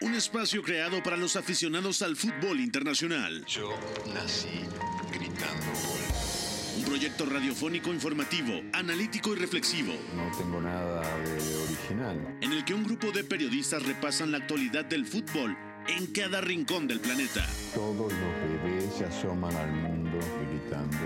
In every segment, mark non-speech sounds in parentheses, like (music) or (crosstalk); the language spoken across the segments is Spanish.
un espacio creado para los aficionados al fútbol internacional. Yo nací gritando gol. Un proyecto radiofónico informativo, analítico y reflexivo, No tengo nada de original. en el que un grupo de periodistas repasan la actualidad del fútbol en cada rincón del planeta. Todos los bebés se asoman al mundo gritando.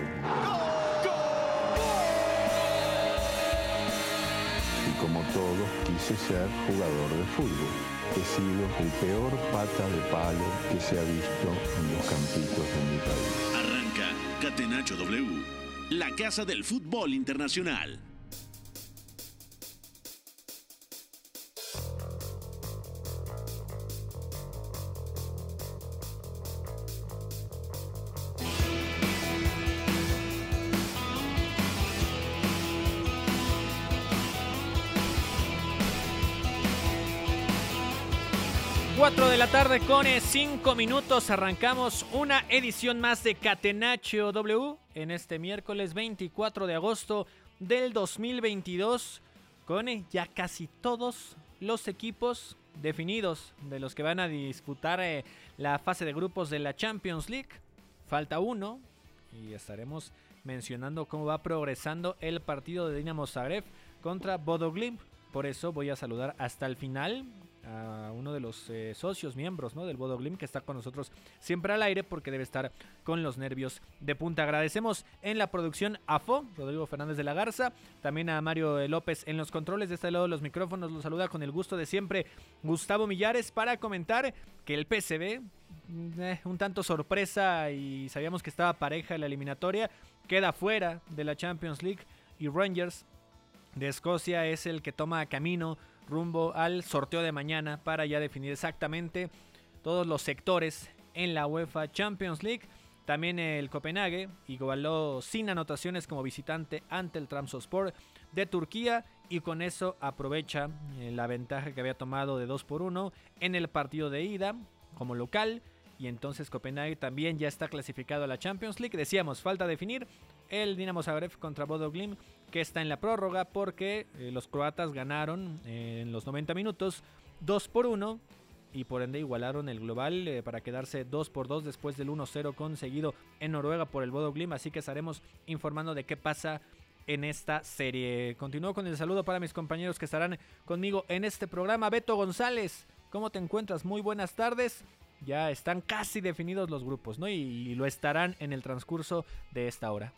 Y como todos, quise ser jugador de fútbol. He sido el peor pata de palo que se ha visto en los campitos de mi país. Arranca Catenacho W, la casa del fútbol internacional. Tarde con 5 minutos arrancamos una edición más de Catenacho W en este miércoles 24 de agosto del 2022 con eh, ya casi todos los equipos definidos de los que van a disputar eh, la fase de grupos de la Champions League. Falta uno y estaremos mencionando cómo va progresando el partido de Dinamo Zagreb contra Bodo Glimt. Por eso voy a saludar hasta el final a uno de los eh, socios, miembros ¿no? del Bodo Glimt que está con nosotros siempre al aire porque debe estar con los nervios de punta. Agradecemos en la producción a Fo, Rodrigo Fernández de la Garza, también a Mario López en los controles de este lado de los micrófonos. Los saluda con el gusto de siempre Gustavo Millares para comentar que el PCB, eh, un tanto sorpresa y sabíamos que estaba pareja en la eliminatoria, queda fuera de la Champions League y Rangers de Escocia es el que toma camino rumbo al sorteo de mañana para ya definir exactamente todos los sectores en la UEFA Champions League. También el Copenhague igualó sin anotaciones como visitante ante el Trabzonspor de Turquía y con eso aprovecha eh, la ventaja que había tomado de 2 por 1 en el partido de ida como local y entonces Copenhague también ya está clasificado a la Champions League. Decíamos, falta definir el Dinamo Zagreb contra Bodo Glimt que está en la prórroga porque eh, los croatas ganaron eh, en los 90 minutos 2 por 1 y por ende igualaron el global eh, para quedarse 2 por 2 después del 1-0 conseguido en Noruega por el Bodo Glimt, así que estaremos informando de qué pasa en esta serie. Continúo con el saludo para mis compañeros que estarán conmigo en este programa. Beto González, ¿cómo te encuentras? Muy buenas tardes. Ya están casi definidos los grupos, ¿no? Y lo estarán en el transcurso de esta hora.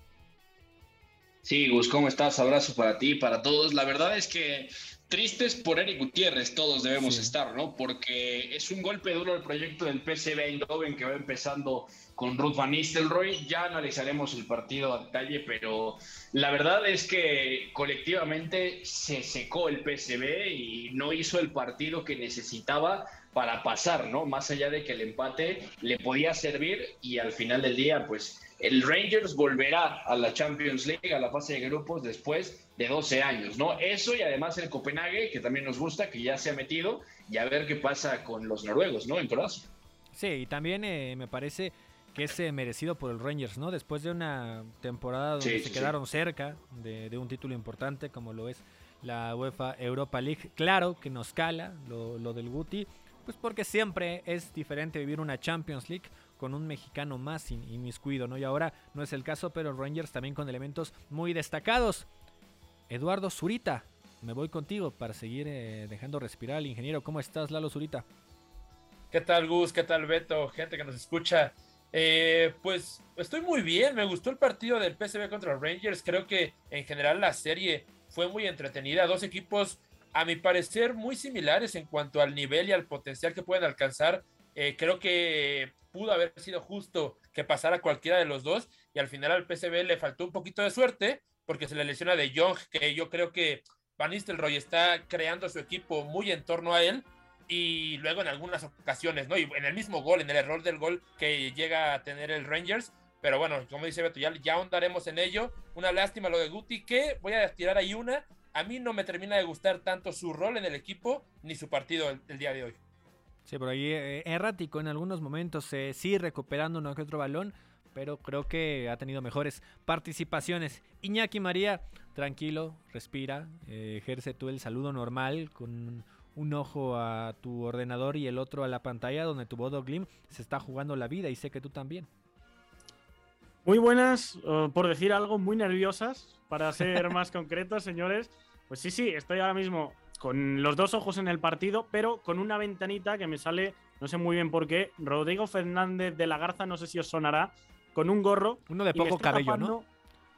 Sí, Gus, ¿cómo estás? Abrazo para ti y para todos. La verdad es que tristes por Eric Gutiérrez todos debemos Sí. estar, ¿no? Porque es un golpe duro el proyecto del PSV Eindhoven que va empezando con Ruth Van Nistelrooy. Ya analizaremos el partido a detalle, pero la verdad es que colectivamente se secó el PSV y no hizo el partido que necesitaba para pasar, ¿no? Más allá de que el empate le podía servir y al final del día, pues el Rangers volverá a la Champions League, a la fase de grupos después de 12 años, ¿no? Eso y además el Copenhague, que también nos gusta, que ya se ha metido, y a ver qué pasa con los noruegos, ¿no? En Croacia. Sí, y también eh, me parece que es eh, merecido por el Rangers, ¿no? Después de una temporada donde Sí, se sí, sí. quedaron cerca de, de un título importante como lo es la UEFA Europa League. Claro que nos cala lo, lo del Guti, pues porque siempre es diferente vivir una Champions League con un mexicano más in- inmiscuido, ¿no? Y ahora no es el caso, pero Rangers también con elementos muy destacados. Eduardo Zurita, me voy contigo para seguir eh, dejando respirar al ingeniero. ¿Cómo estás, Lalo Zurita? ¿Qué tal, Gus? ¿Qué tal, Beto? Gente que nos escucha. Eh, pues estoy muy bien. Me gustó el partido del PSV contra Rangers. Creo que en general la serie fue muy entretenida. Dos equipos, a mi parecer, muy similares en cuanto al nivel y al potencial que pueden alcanzar. Eh, creo que pudo haber sido justo que pasara cualquiera de los dos. Y al final al PSV le faltó un poquito de suerte porque se le lesiona de Jong, que yo creo que Van Nistelrooy está creando su equipo muy en torno a él y luego en algunas ocasiones, ¿no? Y en el mismo gol, en el error del gol que llega a tener el Rangers. Pero bueno, como dice Beto, ya, ya ahondaremos en ello. Una lástima lo de Guti, que voy a tirar ahí una. A mí no me termina de gustar tanto su rol en el equipo ni su partido el día de hoy. Sí, por ahí eh, errático en algunos momentos, eh, sí recuperando uno que otro balón, pero creo que ha tenido mejores participaciones. Iñaki María, tranquilo, respira, eh, ejerce tú el saludo normal con un ojo a tu ordenador y el otro a la pantalla donde tu Bodo Glim se está jugando la vida y sé que tú también. Muy buenas, por decir algo, muy nerviosas, para ser (laughs) más concretos, señores. Pues sí, sí, estoy ahora mismo con los dos ojos en el partido, pero con una ventanita que me sale, no sé muy bien por qué, Rodrigo Fernández de la Garza, no sé si os sonará, con un gorro. Uno de poco cabello, ¿no?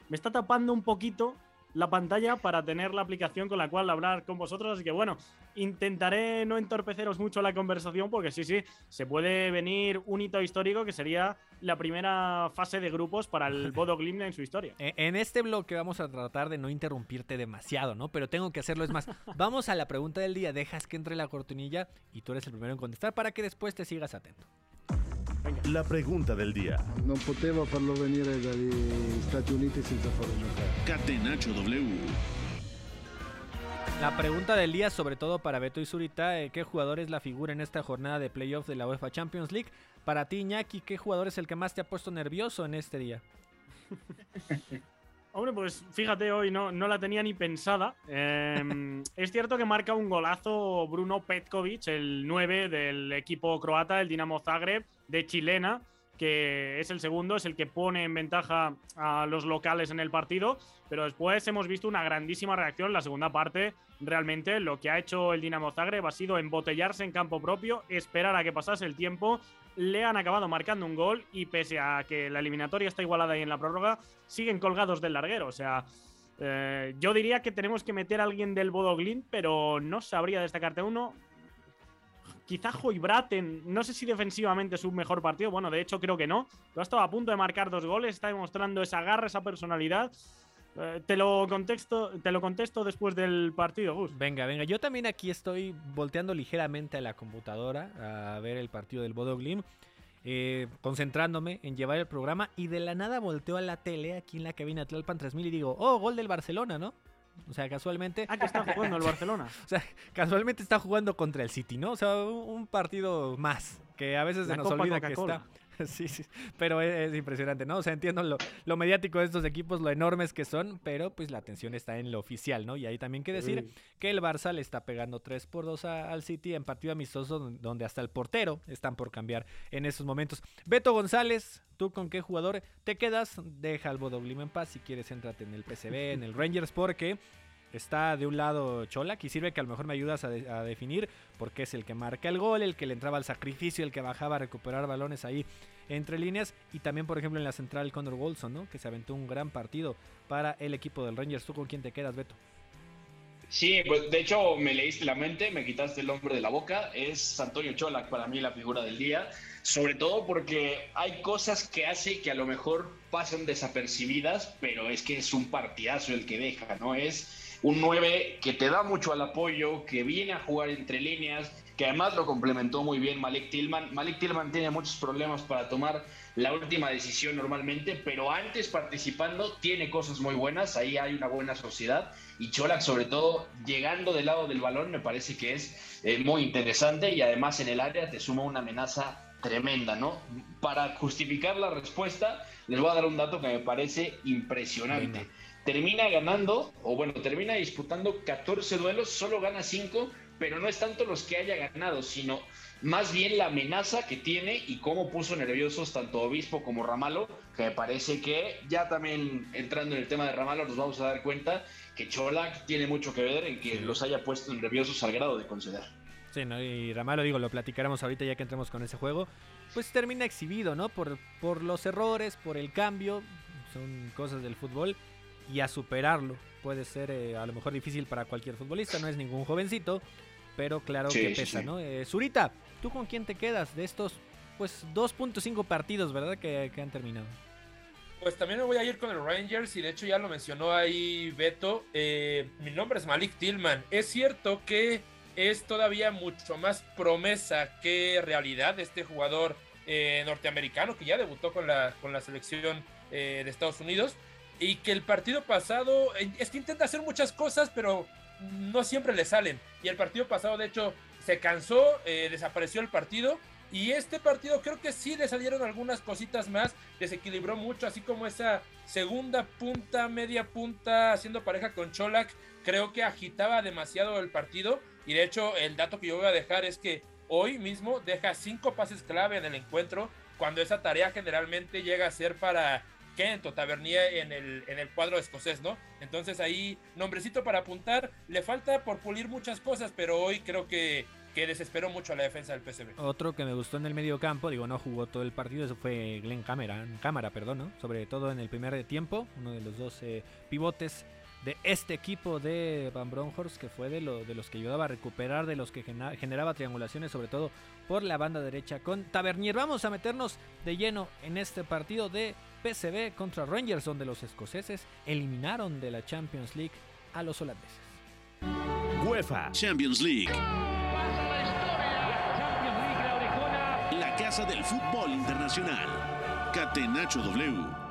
Me está tapando un poquito la pantalla para tener la aplicación con la cual hablar con vosotros. Así que bueno, intentaré no entorpeceros mucho la conversación porque sí, sí, se puede venir un hito histórico que sería la primera fase de grupos para el (laughs) Bodo Glimt en su historia. E-, en este bloque vamos a tratar de no interrumpirte demasiado, ¿no? Pero tengo que hacerlo. Es más, (laughs) vamos a la pregunta del día. Dejas que entre la cortinilla y tú eres el primero en contestar para que después te sigas atento. La pregunta del día. No poteva farlo venire dagli Stati Uniti senza farlo giocare. Catenaccio W. La pregunta del día, sobre todo para Beto y Zurita, eh, ¿qué jugador es la figura en esta jornada de playoff de la UEFA Champions League? Para ti, Iñaki, ¿qué jugador es el que más te ha puesto nervioso en este día? (laughs) Hombre, pues fíjate, hoy no, no la tenía ni pensada. Em, (laughs) es cierto que marca un golazo Bruno Petkovic, el 9 del equipo croata, el Dinamo Zagreb, de chilena, que es el segundo, es el que pone en ventaja a los locales en el partido. Pero después hemos visto una grandísima reacción en la segunda parte. Realmente lo que ha hecho el Dinamo Zagreb ha sido embotellarse en campo propio, esperar a que pasase el tiempo le han acabado marcando un gol y pese a que la eliminatoria está igualada ahí en la prórroga, siguen colgados del larguero. O sea, eh, yo diría que tenemos que meter a alguien del Bodo pero no sabría destacarte uno. Quizá Braten, no sé si defensivamente es un mejor partido, bueno, de hecho creo que no, pero ha estado a punto de marcar dos goles, está demostrando esa garra, esa personalidad. Eh, te, lo contesto, te lo contesto después del partido, Gus. Venga, venga. Yo también aquí estoy volteando ligeramente a la computadora a ver el partido del Bodo Glim. Eh, concentrándome en llevar el programa y de la nada volteo a la tele aquí en la cabina Tlalpan 3000 y digo, oh, gol del Barcelona, ¿no? O sea, casualmente. Ah, que está jugando el Barcelona. (laughs) o sea, casualmente está jugando contra el City, ¿no? O sea, un, partido más que a veces se nos olvida que está. (laughs) Sí, sí, pero es, impresionante, ¿no? O sea, entiendo lo, mediático de estos equipos, lo enormes que son, pero pues la atención está en lo oficial, ¿no? Y ahí también que decir que el Barça le está pegando 3 por 2 al City en partido amistoso donde hasta el portero están por cambiar en esos momentos. Beto González, ¿tú con qué jugador te quedas? Deja al Bodoglim en paz, si quieres entrate en el PCB, en el (laughs) Rangers, porque Está de un lado Chola, que sirve que a lo mejor me ayudas a, definir, porque es el que marca el gol, el que le entraba al sacrificio, el que bajaba a recuperar balones ahí entre líneas. Y también, por ejemplo, en la central Conor Wilson, ¿no? que se aventó un gran partido para el equipo del Rangers. ¿Tú con quién te quedas, Beto? Sí, pues de hecho me leíste la mente, me quitaste el nombre de la boca. Es Antonio Chola para mí la figura del día. Sobre todo porque hay cosas que hace que a lo mejor pasan desapercibidas, pero es que es un partidazo el que deja, ¿no? Es un 9 que te da mucho al apoyo, que viene a jugar entre líneas, que además lo complementó muy bien Malik Tillman. Malik Tillman tiene muchos problemas para tomar la última decisión normalmente, pero antes participando tiene cosas muy buenas, ahí hay una buena sociedad y Cholak sobre todo llegando del lado del balón me parece que es eh, muy interesante y además en el área te suma una amenaza tremenda, ¿no? Para justificar la respuesta les voy a dar un dato que me parece impresionante termina ganando, o bueno, termina disputando 14 duelos, solo gana 5, pero no es tanto los que haya ganado, sino más bien la amenaza que tiene y cómo puso nerviosos tanto Obispo como Ramalo, que me parece que ya también entrando en el tema de Ramalo nos vamos a dar cuenta que Cholac tiene mucho que ver en que los haya puesto nerviosos al grado de conceder. Sí, ¿no? y Ramalo, digo, lo platicaremos ahorita ya que entremos con ese juego, pues termina exhibido, ¿no? Por, por los errores, por el cambio, son cosas del fútbol y a superarlo. Puede ser eh, a lo mejor difícil para cualquier futbolista, no es ningún jovencito, pero claro que pesa, ¿no? Eh, Zurita, ¿tú con quién te quedas de estos pues 2.5 partidos, verdad, que, han terminado? Pues también me voy a ir con el Rangers y de hecho ya lo mencionó ahí Beto. Eh, mi nombre es Malik Tillman. Es cierto que es todavía mucho más promesa que realidad este jugador norteamericano que ya debutó con la, con la selección de Estados Unidos y que el partido pasado es que intenta hacer muchas cosas, pero no siempre le salen. Y el partido pasado, de hecho, se cansó, eh, desapareció el partido. Y este partido creo que sí le salieron algunas cositas más, desequilibró mucho, así como esa segunda punta, media punta, haciendo pareja con Cholak, creo que agitaba demasiado el partido Y de hecho, el dato que yo voy a dejar es que hoy mismo deja cinco pases clave en el encuentro, cuando esa tarea generalmente llega a ser para Kent o Tavernier en el, en el cuadro escocés, ¿no? Entonces ahí, nombrecito para apuntar, le falta por pulir muchas cosas, pero hoy creo que, que desesperó mucho a la defensa del PSV. Otro que me gustó en el medio campo, digo, no jugó todo el partido, eso fue Glenn Cámara, Cámara, perdón, ¿no? Sobre todo en el primer tiempo, uno de los dos pivotes de este equipo de Van Bronhorst, que fue de, lo, de los que ayudaba a recuperar, de los que generaba triangulaciones, sobre todo por la banda derecha con Tavernier. Vamos a meternos de lleno en este partido de PSV contra Rangers, donde los escoceses eliminaron de la Champions League a los holandeses. UEFA Champions League. La casa del fútbol internacional. Catenacho W.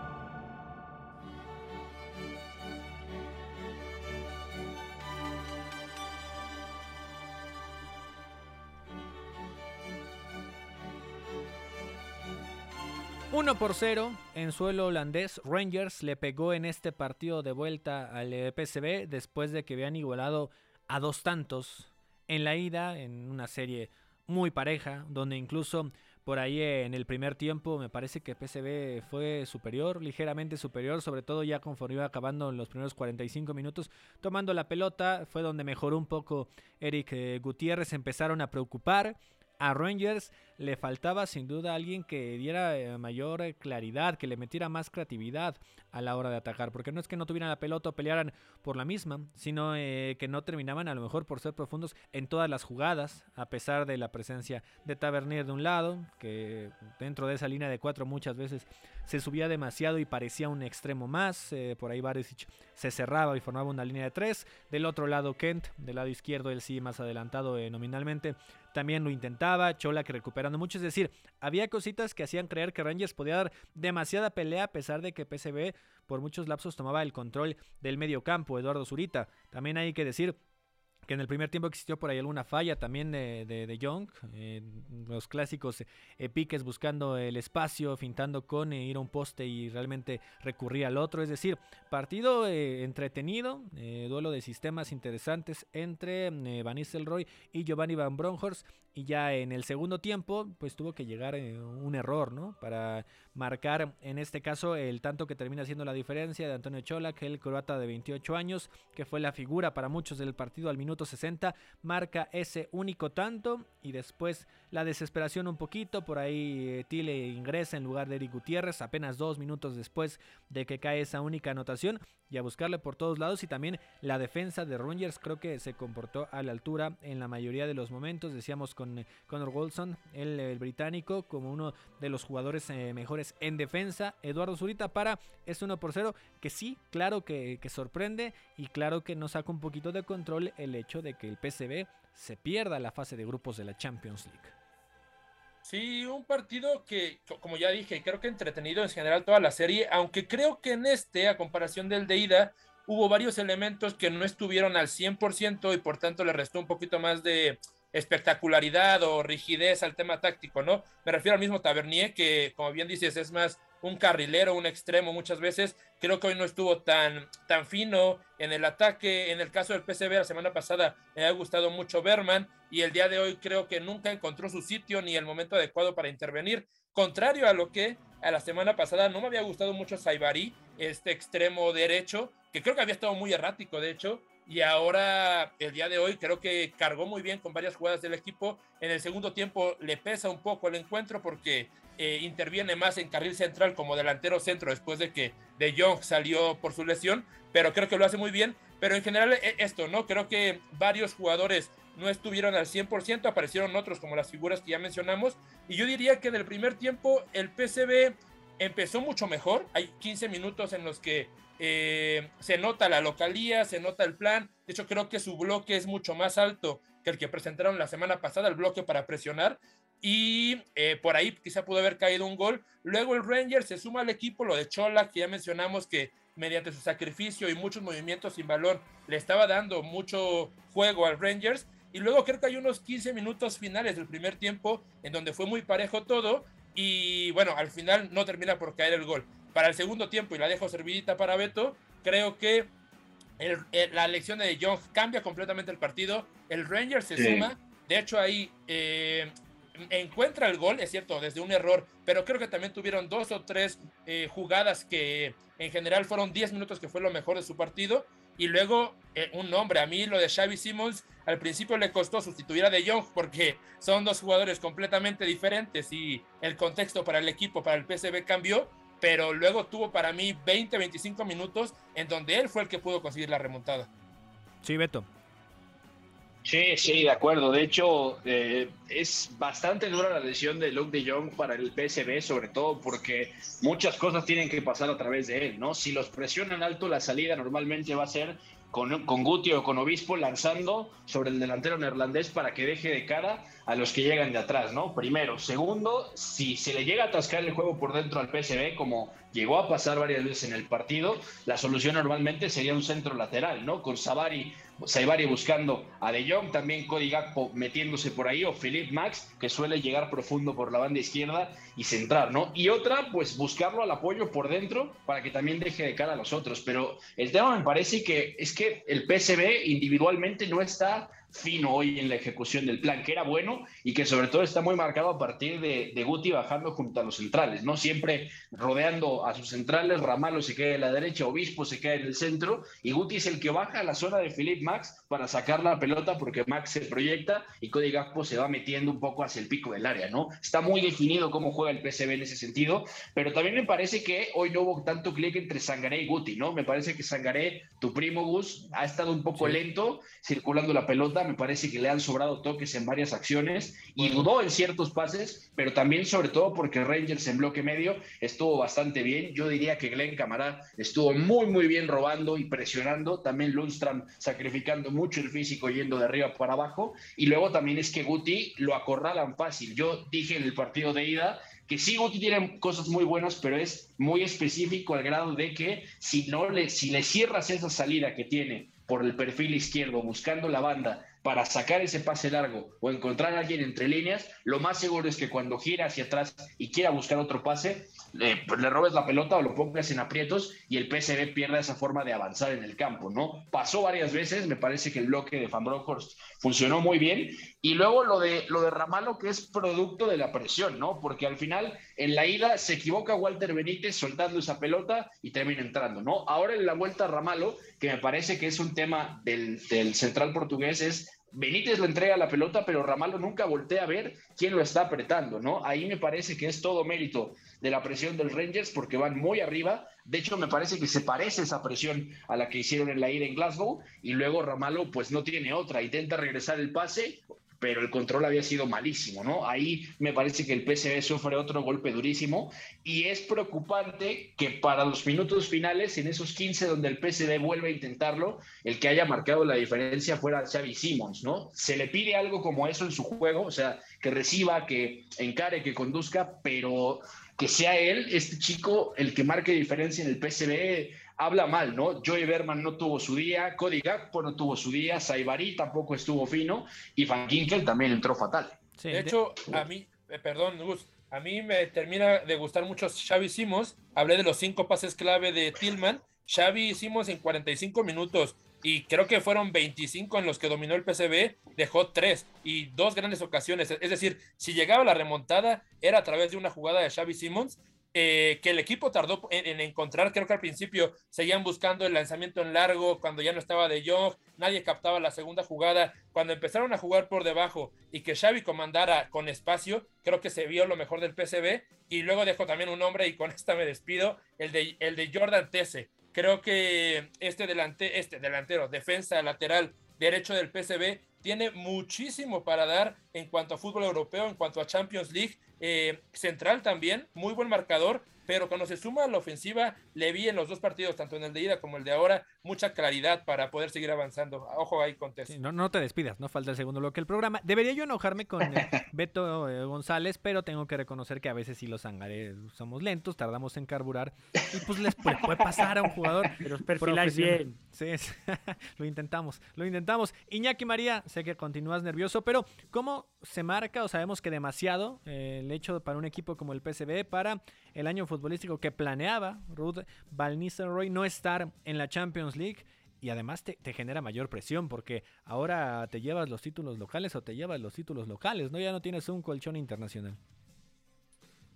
1 por 0 en suelo holandés. Rangers le pegó en este partido de vuelta al PSV después de que habían igualado a dos tantos en la ida en una serie muy pareja, donde incluso por ahí en el primer tiempo me parece que PSV fue superior, ligeramente superior, sobre todo ya conforme iba acabando en los primeros 45 minutos, tomando la pelota, fue donde mejoró un poco Eric eh, Gutiérrez, empezaron a preocupar a Rangers le faltaba sin duda alguien que diera eh, mayor eh, claridad, que le metiera más creatividad a la hora de atacar, porque no es que no tuvieran la pelota o pelearan por la misma, sino eh, que no terminaban a lo mejor por ser profundos en todas las jugadas, a pesar de la presencia de Tavernier de un lado, que dentro de esa línea de cuatro muchas veces se subía demasiado y parecía un extremo más, por ahí Barisic se cerraba y formaba una línea de tres, del otro lado Kent, del lado izquierdo él sí más adelantado nominalmente, también lo intentaba, Chola que mucho, es decir, había cositas que hacían creer que Rangers podía dar demasiada pelea a pesar de que PSV por muchos lapsos tomaba el control del medio campo, Eduardo Zurita. También hay que decir que en el primer tiempo existió por ahí alguna falla también de, de, Young, eh, los clásicos eh, piques buscando el espacio, fintando con eh, ir a un poste y realmente recurrir al otro, es decir, partido entretenido, duelo de sistemas interesantes entre Van Nistelrooy y Giovanni Van Bronckhorst y ya en el segundo tiempo pues tuvo que llegar un error, ¿no? Para marcar en este caso el tanto que termina siendo la diferencia de Antonio Chola, que el croata de 28 años, que fue la figura para muchos del partido al minuto 60, marca ese único tanto y después la desesperación un poquito, por ahí eh, Tile ingresa en lugar de Eric Gutiérrez apenas dos minutos después de que cae esa única anotación y a buscarle por todos lados y también la defensa de Rangers creo que se comportó a la altura en la mayoría de los momentos, decíamos con eh, Connor Wilson, el, británico, como uno de los jugadores eh, mejores en defensa, Eduardo Zurita para es 1 por 0, que sí, claro que, que sorprende y claro que nos saca un poquito de control el hecho de que el PCB se pierda la fase de grupos de la Champions League. Sí, un partido que, como ya dije, creo que entretenido en general toda la serie, aunque creo que en este, a comparación del de ida, hubo varios elementos que no estuvieron al 100% y por tanto le restó un poquito más de espectacularidad o rigidez al tema táctico, ¿no? Me refiero al mismo Tavernier, que como bien dices, es más un carrilero, un extremo muchas veces. Creo que hoy no estuvo tan, tan fino en el ataque. En el caso del PCB la semana pasada me ha gustado mucho Berman y el día de hoy creo que nunca encontró su sitio ni el momento adecuado para intervenir. Contrario a lo que a la semana pasada no me había gustado mucho Saibari, este extremo derecho, que creo que había estado muy errático, de hecho, y ahora el día de hoy creo que cargó muy bien con varias jugadas del equipo. En el segundo tiempo le pesa un poco el encuentro porque eh, interviene más en carril central como delantero centro después de que De Jong salió por su lesión, pero creo que lo hace muy bien. Pero en general e, esto, ¿no? Creo que varios jugadores no estuvieron al 100%, aparecieron otros como las figuras que ya mencionamos. Y yo diría que en el primer tiempo el PCB empezó mucho mejor. Hay 15 minutos en los que eh, se nota la localía, se nota el plan. De hecho, creo que su bloque es mucho más alto que el que presentaron la semana pasada, el bloque para presionar y eh, por ahí quizá pudo haber caído un gol. Luego el Ranger se suma al equipo, lo de Chola, que ya mencionamos que mediante su sacrificio y muchos movimientos sin balón le estaba dando mucho juego al Rangers. Y luego creo que hay unos 15 minutos finales del primer tiempo en donde fue muy parejo todo y bueno, al final no termina por caer el gol. Para el segundo tiempo, y la dejo servidita para Beto, creo que la elección de Young cambia completamente el partido. El Rangers se suma. De hecho, ahí eh, encuentra el gol, es cierto, desde un error, pero creo que también tuvieron dos o tres eh, jugadas que en general fueron 10 minutos que fue lo mejor de su partido. Y luego eh, un nombre, a mí lo de Xavi Simmons al principio le costó sustituir a De Jong porque son dos jugadores completamente diferentes y el contexto para el equipo, para el PSV cambió, pero luego tuvo para mí 20, 25 minutos en donde él fue el que pudo conseguir la remontada. Sí, Beto. Sí, sí, de acuerdo. De hecho, eh, es bastante dura la lesión de Luke de Jong para el PSV, sobre todo porque muchas cosas tienen que pasar a través de él, ¿no? Si los presionan alto, la salida normalmente va a ser con, con Guti o con Obispo lanzando sobre el delantero neerlandés para que deje de cara a los que llegan de atrás, ¿no? Primero. Segundo, si se le llega a atascar el juego por dentro al PSV, como llegó a pasar varias veces en el partido, la solución normalmente sería un centro lateral, ¿no? Con Sabari Saibari buscando a De Jong, también Cody Gakpo metiéndose por ahí, o Philip Max, que suele llegar profundo por la banda izquierda y centrar, ¿no? Y otra, pues buscarlo al apoyo por dentro para que también deje de cara a los otros. Pero el tema me parece que es que el PSB individualmente no está fino hoy en la ejecución del plan, que era bueno y que sobre todo está muy marcado a partir de, de Guti bajando junto a los centrales, ¿no? Siempre rodeando a sus centrales, Ramalo se queda en la derecha, Obispo se queda en el centro y Guti es el que baja a la zona de Philip Max para sacar la pelota porque Max se proyecta y Cody Gakpo se va metiendo un poco hacia el pico del área, ¿no? Está muy definido cómo juega el PSV en ese sentido, pero también me parece que hoy no hubo tanto clic entre Sangaré y Guti, ¿no? Me parece que Sangaré, tu primo Gus, ha estado un poco lento circulando la pelota, me parece que le han sobrado toques en varias acciones y dudó en ciertos pases, pero también sobre todo porque Rangers en bloque medio estuvo bastante bien. Yo diría que Glenn Camará estuvo muy, muy bien robando y presionando. También Lundstrom sacrificando mucho el físico yendo de arriba para abajo. Y luego también es que Guti lo acorralan fácil. Yo dije en el partido de ida que sí Guti tiene cosas muy buenas, pero es muy específico al grado de que si no le, si le cierras esa salida que tiene por el perfil izquierdo buscando la banda para sacar ese pase largo o encontrar a alguien entre líneas, lo más seguro es que cuando gira hacia atrás y quiera buscar otro pase, pues, le robes la pelota o lo pongas en aprietos y el PSV pierda esa forma de avanzar en el campo, ¿no? Pasó varias veces, me parece que el bloque de Van Bronckhorst funcionó muy bien y luego lo de, lo de Ramalo que es producto de la presión, ¿no? Porque al final en la ida se equivoca Walter Benítez soltando esa pelota y termina entrando, ¿no? Ahora en la vuelta a Ramalo, que me parece que es un tema del, del central portugués, es Benítez le entrega la pelota, pero Ramalo nunca voltea a ver quién lo está apretando, ¿no? Ahí me parece que es todo mérito de la presión del Rangers porque van muy arriba. De hecho, me parece que se parece esa presión a la que hicieron en la ida en Glasgow y luego Ramalo pues no tiene otra, intenta regresar el pase, pero el control había sido malísimo, ¿no? Ahí me parece que el PSV sufre otro golpe durísimo y es preocupante que para los minutos finales, en esos 15 donde el PSV vuelve a intentarlo, el que haya marcado la diferencia fuera Xavi Simons, ¿no? Se le pide algo como eso en su juego, o sea, que reciba, que encare, que conduzca, pero que sea él, este chico, el que marque diferencia en el PSV, habla mal, ¿no? Joey Berman no tuvo su día, Cody Gakpo no tuvo su día, Saibari tampoco estuvo fino y Van Ginkel también entró fatal. de hecho, a mí, eh, perdón, Gus, a mí me termina de gustar mucho Xavi Simons. Hablé de los cinco pases clave de Tillman. Xavi Simons en 45 minutos y creo que fueron 25 en los que dominó el PCB, dejó tres y dos grandes ocasiones. Es decir, si llegaba la remontada era a través de una jugada de Xavi Simons eh, que el equipo tardó en, encontrar, creo que al principio seguían buscando el lanzamiento en largo, cuando ya no estaba de Jong, nadie captaba la segunda jugada, cuando empezaron a jugar por debajo y que Xavi comandara con espacio, creo que se vio lo mejor del PCB y luego dejo también un nombre y con esta me despido, el de, el de Jordan Tese. Creo que este, delante, este delantero, defensa lateral derecho del PCB, tiene muchísimo para dar en cuanto a fútbol europeo, en cuanto a Champions League. Eh, central también, muy buen marcador, pero cuando se suma a la ofensiva, le vi en los dos partidos, tanto en el de ida como el de ahora, mucha claridad para poder seguir avanzando. Ojo ahí con no, no te despidas, no falta el segundo bloque del programa. Debería yo enojarme con eh, (laughs) Beto eh, González, pero tengo que reconocer que a veces sí los sangaré somos lentos, tardamos en carburar y pues les puede, pasar a un jugador. (laughs) Pero perfiláis bien. Sí, (laughs) lo intentamos, lo intentamos. Iñaki María, sé que continúas nervioso, pero ¿cómo se marca o sabemos que demasiado eh, el hecho para un equipo como el PSV para el año futbolístico que planeaba Ruth Van Nistelrooy no estar en la Champions League y además te, genera mayor presión porque ahora te llevas los títulos locales o te llevas los títulos locales, ¿no? Ya no tienes un colchón internacional.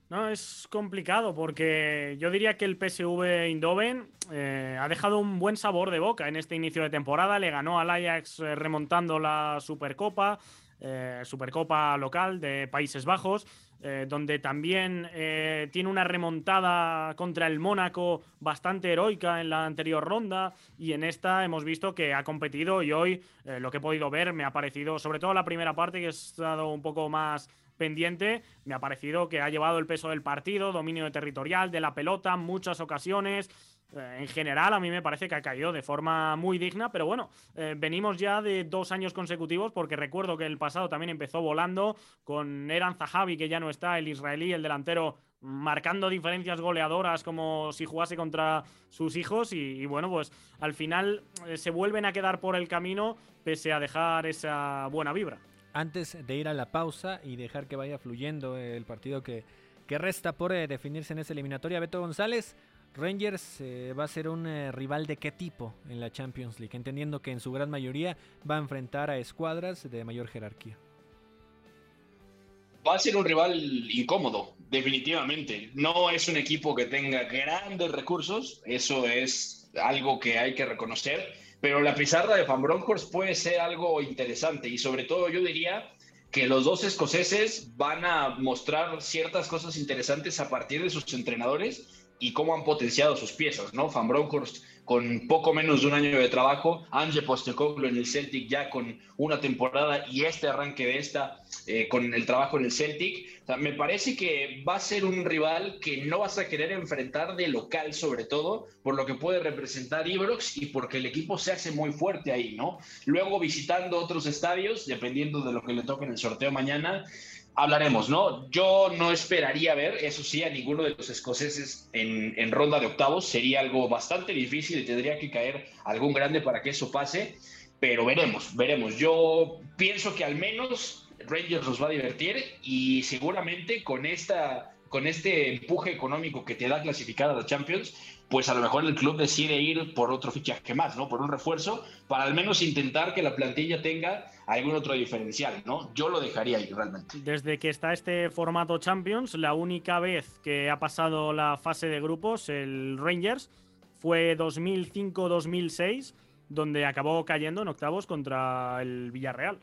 No, es complicado porque yo diría que el PSV Eindhoven eh, ha dejado un buen sabor de boca en este inicio de temporada. Le ganó al Ajax eh, remontando la Supercopa, eh, Supercopa local de Países Bajos, eh, donde también eh, tiene una remontada contra el Mónaco bastante heroica en la anterior ronda y en esta hemos visto que ha competido y hoy eh, lo que he podido ver me ha parecido, sobre todo la primera parte que he estado un poco más pendiente, me ha parecido que ha llevado el peso del partido, dominio territorial de la pelota, muchas ocasiones. Eh, en general, a mí me parece que ha caído de forma muy digna, pero bueno, eh, venimos ya de dos años consecutivos, porque recuerdo que el pasado también empezó volando con Eran Zahavi, que ya no está, el israelí, el delantero, marcando diferencias goleadoras como si jugase contra sus hijos, y, y bueno, pues al final eh, se vuelven a quedar por el camino, pese a dejar esa buena vibra antes de ir a la pausa y dejar que vaya fluyendo el partido que, que resta por eh, definirse en esa eliminatoria. Beto González, Rangers eh, va a ser un eh, rival de qué tipo en la Champions League, entendiendo que en su gran mayoría va a enfrentar a escuadras de mayor jerarquía. Va a ser un rival incómodo, definitivamente. No es un equipo que tenga grandes recursos, eso es algo que hay que reconocer pero la pizarra de Van Bronckhorst puede ser algo interesante y sobre todo yo diría que los dos escoceses van a mostrar ciertas cosas interesantes a partir de sus entrenadores y cómo han potenciado sus piezas, ¿no? Van Bronckhorst con poco menos de un año de trabajo, Ange Postecoglou en el Celtic ya con una temporada y este arranque de esta eh, con el trabajo en el Celtic. O sea, me parece que va a ser un rival que no vas a querer enfrentar de local sobre todo, por lo que puede representar Ibrox y porque el equipo se hace muy fuerte ahí, ¿no? Luego visitando otros estadios, dependiendo de lo que le toque en el sorteo mañana, hablaremos, ¿no? Yo no esperaría ver, eso sí, a ninguno de los escoceses en, ronda de octavos. Sería algo bastante difícil y tendría que caer algún grande para que eso pase. Pero veremos, veremos. Yo pienso que al menos Rangers nos va a divertir y seguramente con esta con este empuje económico que te da clasificar a la Champions, pues a lo mejor el club decide ir por otro fichaje más, ¿no? Por un refuerzo, para al menos intentar que la plantilla tenga algún otro diferencial, ¿no? Yo lo dejaría ahí realmente. Desde que está este formato Champions, la única vez que ha pasado la fase de grupos, el Rangers, fue 2005-2006, donde acabó cayendo en octavos contra el Villarreal.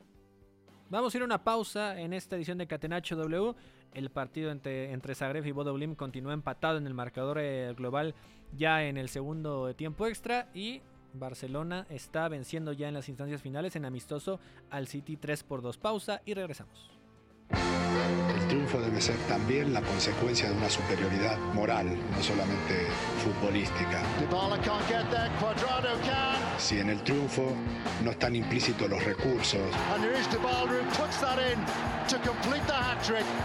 Vamos a ir a una pausa en esta edición de Catenacho W. El partido entre, entre Zagreb y Bodo continúa empatado en el marcador eh, global ya en el segundo tiempo extra y Barcelona está venciendo ya en las instancias finales en amistoso al City 3 por 2. Pausa y regresamos. Triunfo debe ser también la consecuencia de una superioridad moral, no solamente futbolística. Si en el triunfo no están implícitos los recursos,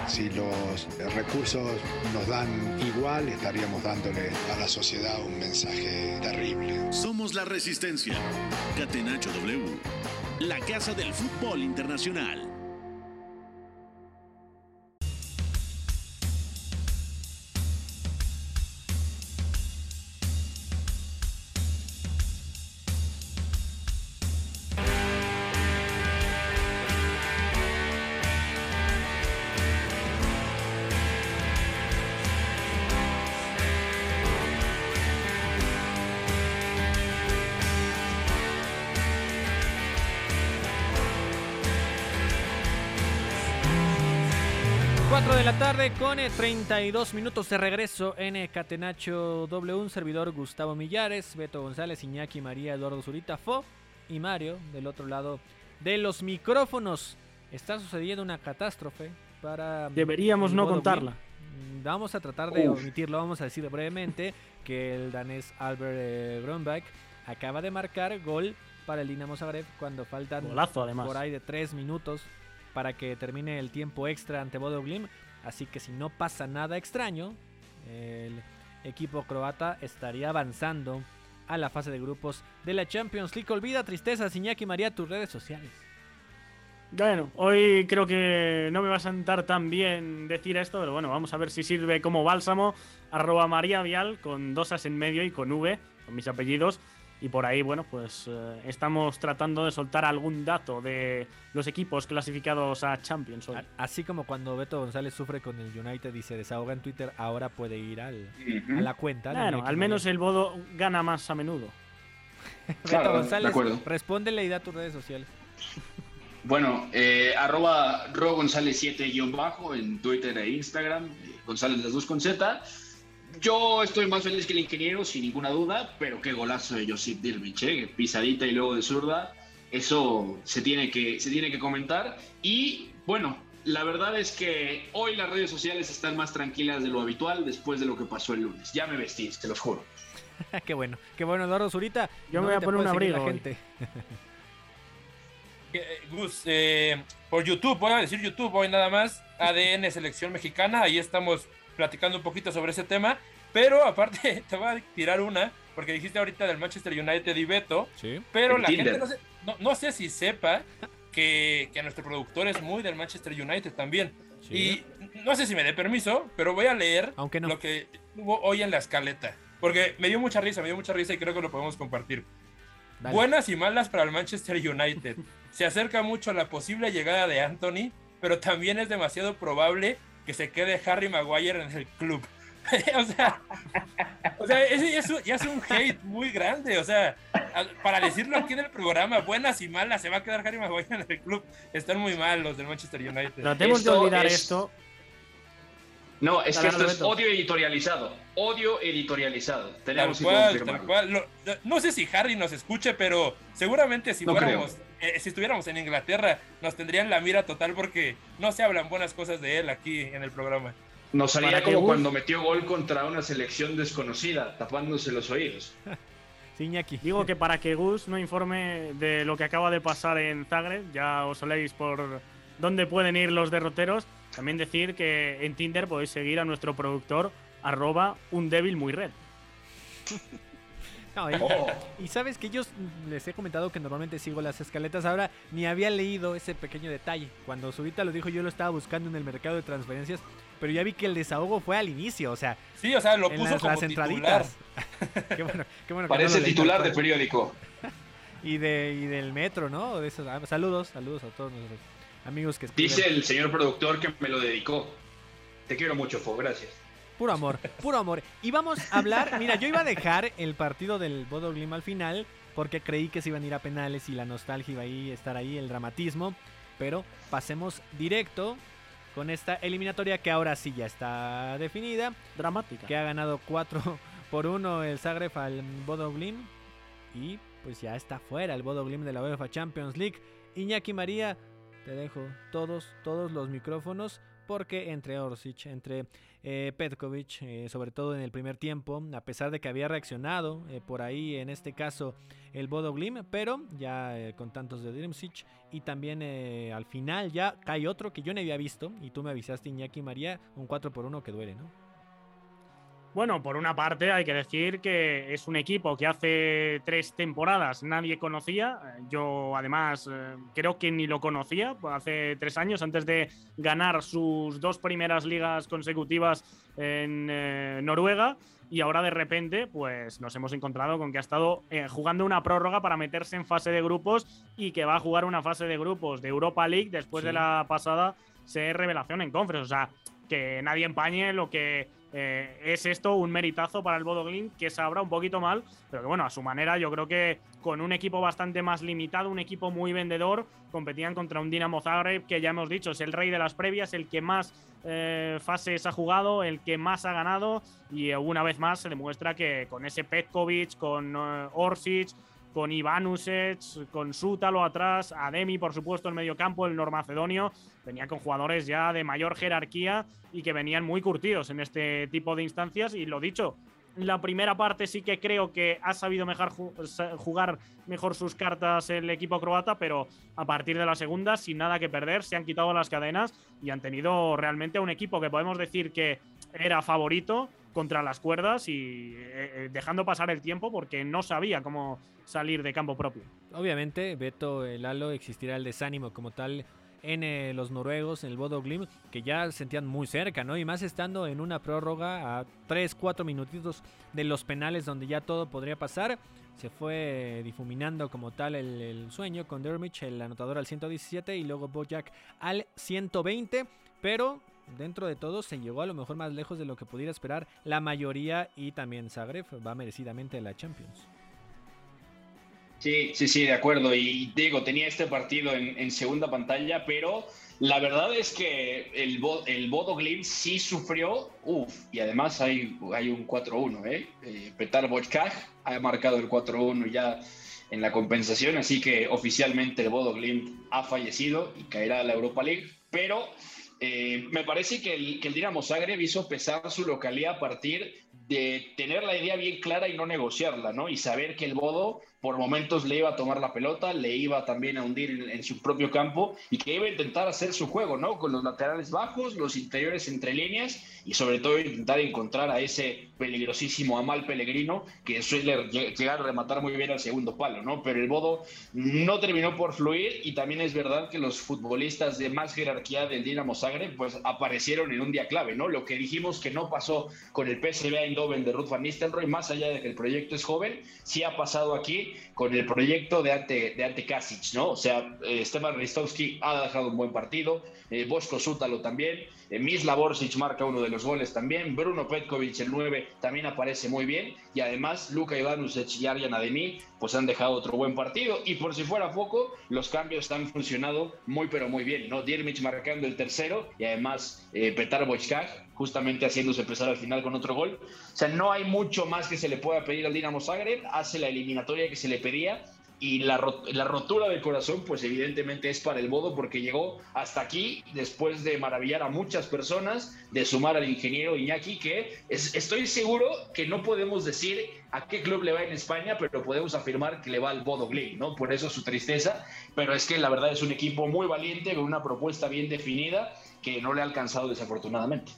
si los recursos nos dan igual, estaríamos dándole a la sociedad un mensaje terrible. Somos la resistencia. Catenacho W, la casa del fútbol internacional. Con 32 minutos de regreso en Catenacho W. Un servidor Gustavo Millares, Beto González, Iñaki, María, Eduardo Zurita, Fo y Mario del otro lado de los micrófonos. Está sucediendo una catástrofe para. Deberíamos no contarla. Vamos a tratar de Uf. omitirlo. Vamos a decir brevemente que el danés Albert Brunbach acaba de marcar gol para el Dinamo Zagreb cuando faltan Golazo, además. por ahí de 3 minutos para que termine el tiempo extra ante Bodo Glim. Así que si no pasa nada extraño, el equipo croata estaría avanzando a la fase de grupos de la Champions League. Olvida tristezas, Iñaki María, tus redes sociales. Bueno, hoy creo que no me va a sentar tan bien decir esto, pero bueno, vamos a ver si sirve como bálsamo. Arroba María Vial con dos as en medio y con V, con mis apellidos. Y por ahí, bueno, pues eh, estamos tratando de soltar algún dato de los equipos clasificados a Champions. hoy. Así como cuando Beto González sufre con el United y se desahoga en Twitter, ahora puede ir al, Ujú. a la cuenta. Iñaki al menos el Bodo gana más a menudo. (laughs) Beto Claro, de González, acuerdo. respóndele y da tus redes sociales. Bueno, eh, arroba Ro González 7 guion bajo en Twitter e Instagram, eh, González las dos con Z. Yo estoy más feliz que el ingeniero, sin ninguna duda, pero qué golazo de Josip Dirmich, ¿eh? pisadita y luego de zurda. Eso se tiene, que, se tiene que comentar. Y bueno, la verdad es que hoy las redes sociales están más tranquilas de lo habitual después de lo que pasó el lunes. Ya me vestí, te los juro. (laughs) qué bueno, qué bueno, Eduardo Zurita. Yo me voy a poner un abrigo gente. (laughs) Eh, Gus, eh, por YouTube, voy a decir YouTube hoy nada más, ADN Selección Mexicana, ahí estamos platicando un poquito sobre ese tema, pero aparte (laughs) te voy a tirar una, porque dijiste ahorita del Manchester United y Beto, Sí. pero En la Tinder. gente no sé, no, no sé si sepa que, que nuestro productor es muy del Manchester United también. Sí. Y no sé si me dé permiso, pero voy a leer Aunque no. lo que hubo hoy en la escaleta, porque me dio mucha risa, me dio mucha risa y creo que lo podemos compartir. Dale. Buenas y malas para el Manchester United. (laughs) Se acerca mucho la posible llegada de Anthony, pero también es demasiado probable que se quede Harry Maguire en el club. (laughs) o sea, o sea ese ya es, un, ya es un hate muy grande. O sea, al- para decirlo aquí en el programa, buenas y malas, se va a quedar Harry Maguire en el club. Están muy mal los del Manchester United. Tratemos de olvidar es- esto. No, es que esto es odio editorializado. Odio editorializado. Tal Tenemos que cual, confirmarlo. tal cual. Lo- no sé si Harry nos escuche, pero seguramente si No fuéramos, eh, si estuviéramos en Inglaterra, nos tendrían la mira total porque no se hablan buenas cosas de él aquí en el programa. Nos que como cuando metió gol contra una selección desconocida, tapándose los oídos. (laughs) Sí, Iñaki. Digo que para que Gus no informe de lo que acaba de pasar en Zagreb, ya os soléis por dónde pueden ir los derroteros. También decir que en Tinder podéis seguir a nuestro productor, arroba un débil muy red. (laughs) No, y, Oh. y sabes que yo les he comentado que normalmente sigo las escaletas. Ahora ni había leído ese pequeño detalle. Cuando Zurita lo dijo, yo lo estaba buscando en el mercado de transferencias. Pero ya vi que el desahogo fue al inicio. O sea, Sí, o sea, lo en puso las, como las titular. entraditas. (laughs) qué bueno, qué bueno que no Parece leí titular de periódico. (laughs) Y, de, y del metro, ¿no? De esos, ah, saludos, saludos a todos nuestros amigos que escriben. Dice el señor productor que me lo dedicó. Te quiero mucho, Fo, gracias. Puro amor, puro amor. Y vamos a hablar, mira, yo iba a dejar el partido del Bodo Glimt al final porque creí que se iban a ir a penales y la nostalgia iba a estar ahí, el dramatismo. Pero pasemos directo con esta eliminatoria que ahora sí ya está definida, Dramática. que ha ganado 4 (laughs) por 1 el Zagreb al Bodo Glimt y pues ya está fuera el Bodo Glimt de la UEFA Champions League. Iñaki María, te dejo todos, todos los micrófonos porque entre Orsic, entre eh, Petkovic, eh, sobre todo en el primer tiempo, a pesar de que había reaccionado eh, por ahí, en este caso el Bodo Glimt, pero ya eh, con tantos de Drimsic y también al final ya cae otro que yo no había visto y tú me avisaste Iñaki María, un 4 por 1 que duele, ¿no? Bueno, por una parte hay que decir que es un equipo que hace tres temporadas nadie conocía. Eh, Yo además eh, creo que ni lo conocía hace tres años antes de ganar sus dos primeras ligas consecutivas en eh, Noruega. Y ahora de repente, pues nos hemos encontrado con que ha estado eh, jugando una prórroga para meterse en fase de grupos y que va a jugar una fase de grupos de Europa League después Sí. de la pasada ser revelación en Conference. O sea, que nadie empañe lo que eh, es esto un meritazo para el Bodo Glimt, que sabrá un poquito mal, pero que bueno, a su manera yo creo que con un equipo bastante más limitado, un equipo muy vendedor, competían contra un Dinamo Zagreb que ya hemos dicho es el rey de las previas, el que más eh, fases ha jugado, el que más ha ganado y una vez más se demuestra que con ese Petkovic, con eh, Orsic, con Ivanusec, con Sútalo atrás, Ademi, por supuesto, en medio campo, el normacedonio, venía con jugadores ya de mayor jerarquía y que venían muy curtidos en este tipo de instancias. Y lo dicho, la primera parte sí que creo que ha sabido mejor jugar mejor sus cartas el equipo croata, pero a partir de la segunda, sin nada que perder, se han quitado las cadenas y han tenido realmente un equipo que podemos decir que era favorito contra las cuerdas y eh, eh, dejando pasar el tiempo porque no sabía cómo salir de campo propio. Obviamente, Beto, el Lalo, existirá el desánimo como tal en eh, los noruegos, en el Bodo Glim, que ya se sentían muy cerca, ¿no? Y más estando en una prórroga a 3, 4 minutitos de los penales donde ya todo podría pasar. Se fue difuminando como tal el, sueño con Dermich, el anotador al 117 y luego Bojack al 120. Pero dentro de todo se llegó a lo mejor más lejos de lo que pudiera esperar la mayoría y también Zagreb va merecidamente a la Champions. Sí, sí, sí, de acuerdo. Y digo, tenía este partido en, segunda pantalla, pero la verdad es que el, el Bodo Glimt sí sufrió, uff, y además hay, hay un 4-1, ¿eh? eh Petar Bochkaj ha marcado el 4-1 ya en la compensación, así que oficialmente el Bodo Glimt ha fallecido y caerá a la Europa League, pero eh, me parece que el, que el Dinamo Zagreb hizo pesar su localidad a partir de tener la idea bien clara y no negociarla, ¿no? Y saber que el Bodo por momentos le iba a tomar la pelota, le iba también a hundir en, su propio campo y que iba a intentar hacer su juego, ¿no? Con los laterales bajos, los interiores entre líneas y sobre todo intentar encontrar a ese peligrosísimo Amal Pellegrino que suele llegar a rematar muy bien al segundo palo, ¿no? Pero el Bodo no terminó por fluir y también es verdad que los futbolistas de más jerarquía del Dinamo Zagreb pues aparecieron en un día clave, ¿no? Lo que dijimos que no pasó con el PSV Eindhoven de Ruth van Nistelrooy, más allá de que el proyecto es joven, sí ha pasado aquí con el proyecto de Ante, de Ante Kasic, ¿no? O sea, eh, Stefan Ristovski ha dejado un buen partido, eh, Bosco Sútalo también, eh, Misla Borsic marca uno de los goles también, Bruno Petkovic, el 9, también aparece muy bien, y además Luka Ivanusec y Arjan Ademi, pues han dejado otro buen partido, y por si fuera poco, los cambios han funcionado muy pero muy bien, ¿no? Diermich marcando el tercero, y además Petar Boiskaj justamente haciéndose empezar al final con otro gol. O sea, no hay mucho más que se le pueda pedir al Dinamo Zagreb, hace la eliminatoria que se le pedía y la, la, rotura del corazón, pues evidentemente es para el Bodo porque llegó hasta aquí después de maravillar a muchas personas, de sumar al ingeniero Iñaki, que estoy seguro que no podemos decir a qué club le va en España, pero podemos afirmar que le va al Bodo Glim, ¿no? Por eso su tristeza, pero es que la verdad es un equipo muy valiente, con una propuesta bien definida, que no le ha alcanzado desafortunadamente.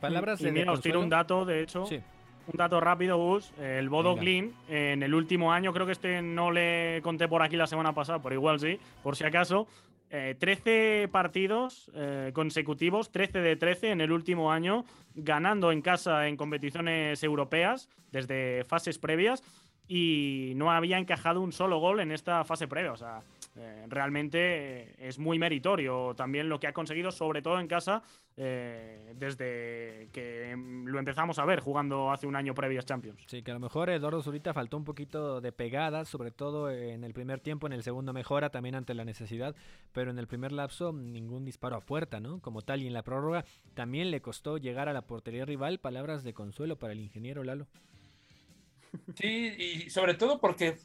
Palabras y, mira, os tiro un dato, de hecho. Un dato rápido, Gus. El Bodo Glim, en el último año, creo que este no le conté por aquí la semana pasada, pero igual sí, por si acaso. 13 eh, partidos eh, consecutivos, 13 de 13 en el último año, ganando en casa en competiciones europeas desde fases previas y no había encajado un solo gol en esta fase previa. O sea, eh, realmente es muy meritorio también lo que ha conseguido, sobre todo en casa, eh, desde que lo empezamos a ver jugando hace un año previas Champions. Sí, que a lo mejor Eduardo Zurita faltó un poquito de pegada, sobre todo en el primer tiempo, en el segundo mejora también ante la necesidad, pero en el primer lapso ningún disparo a puerta, ¿no? Como tal, y en la prórroga también le costó llegar a la portería rival, palabras de consuelo para el ingeniero Lalo. Sí, y sobre todo porque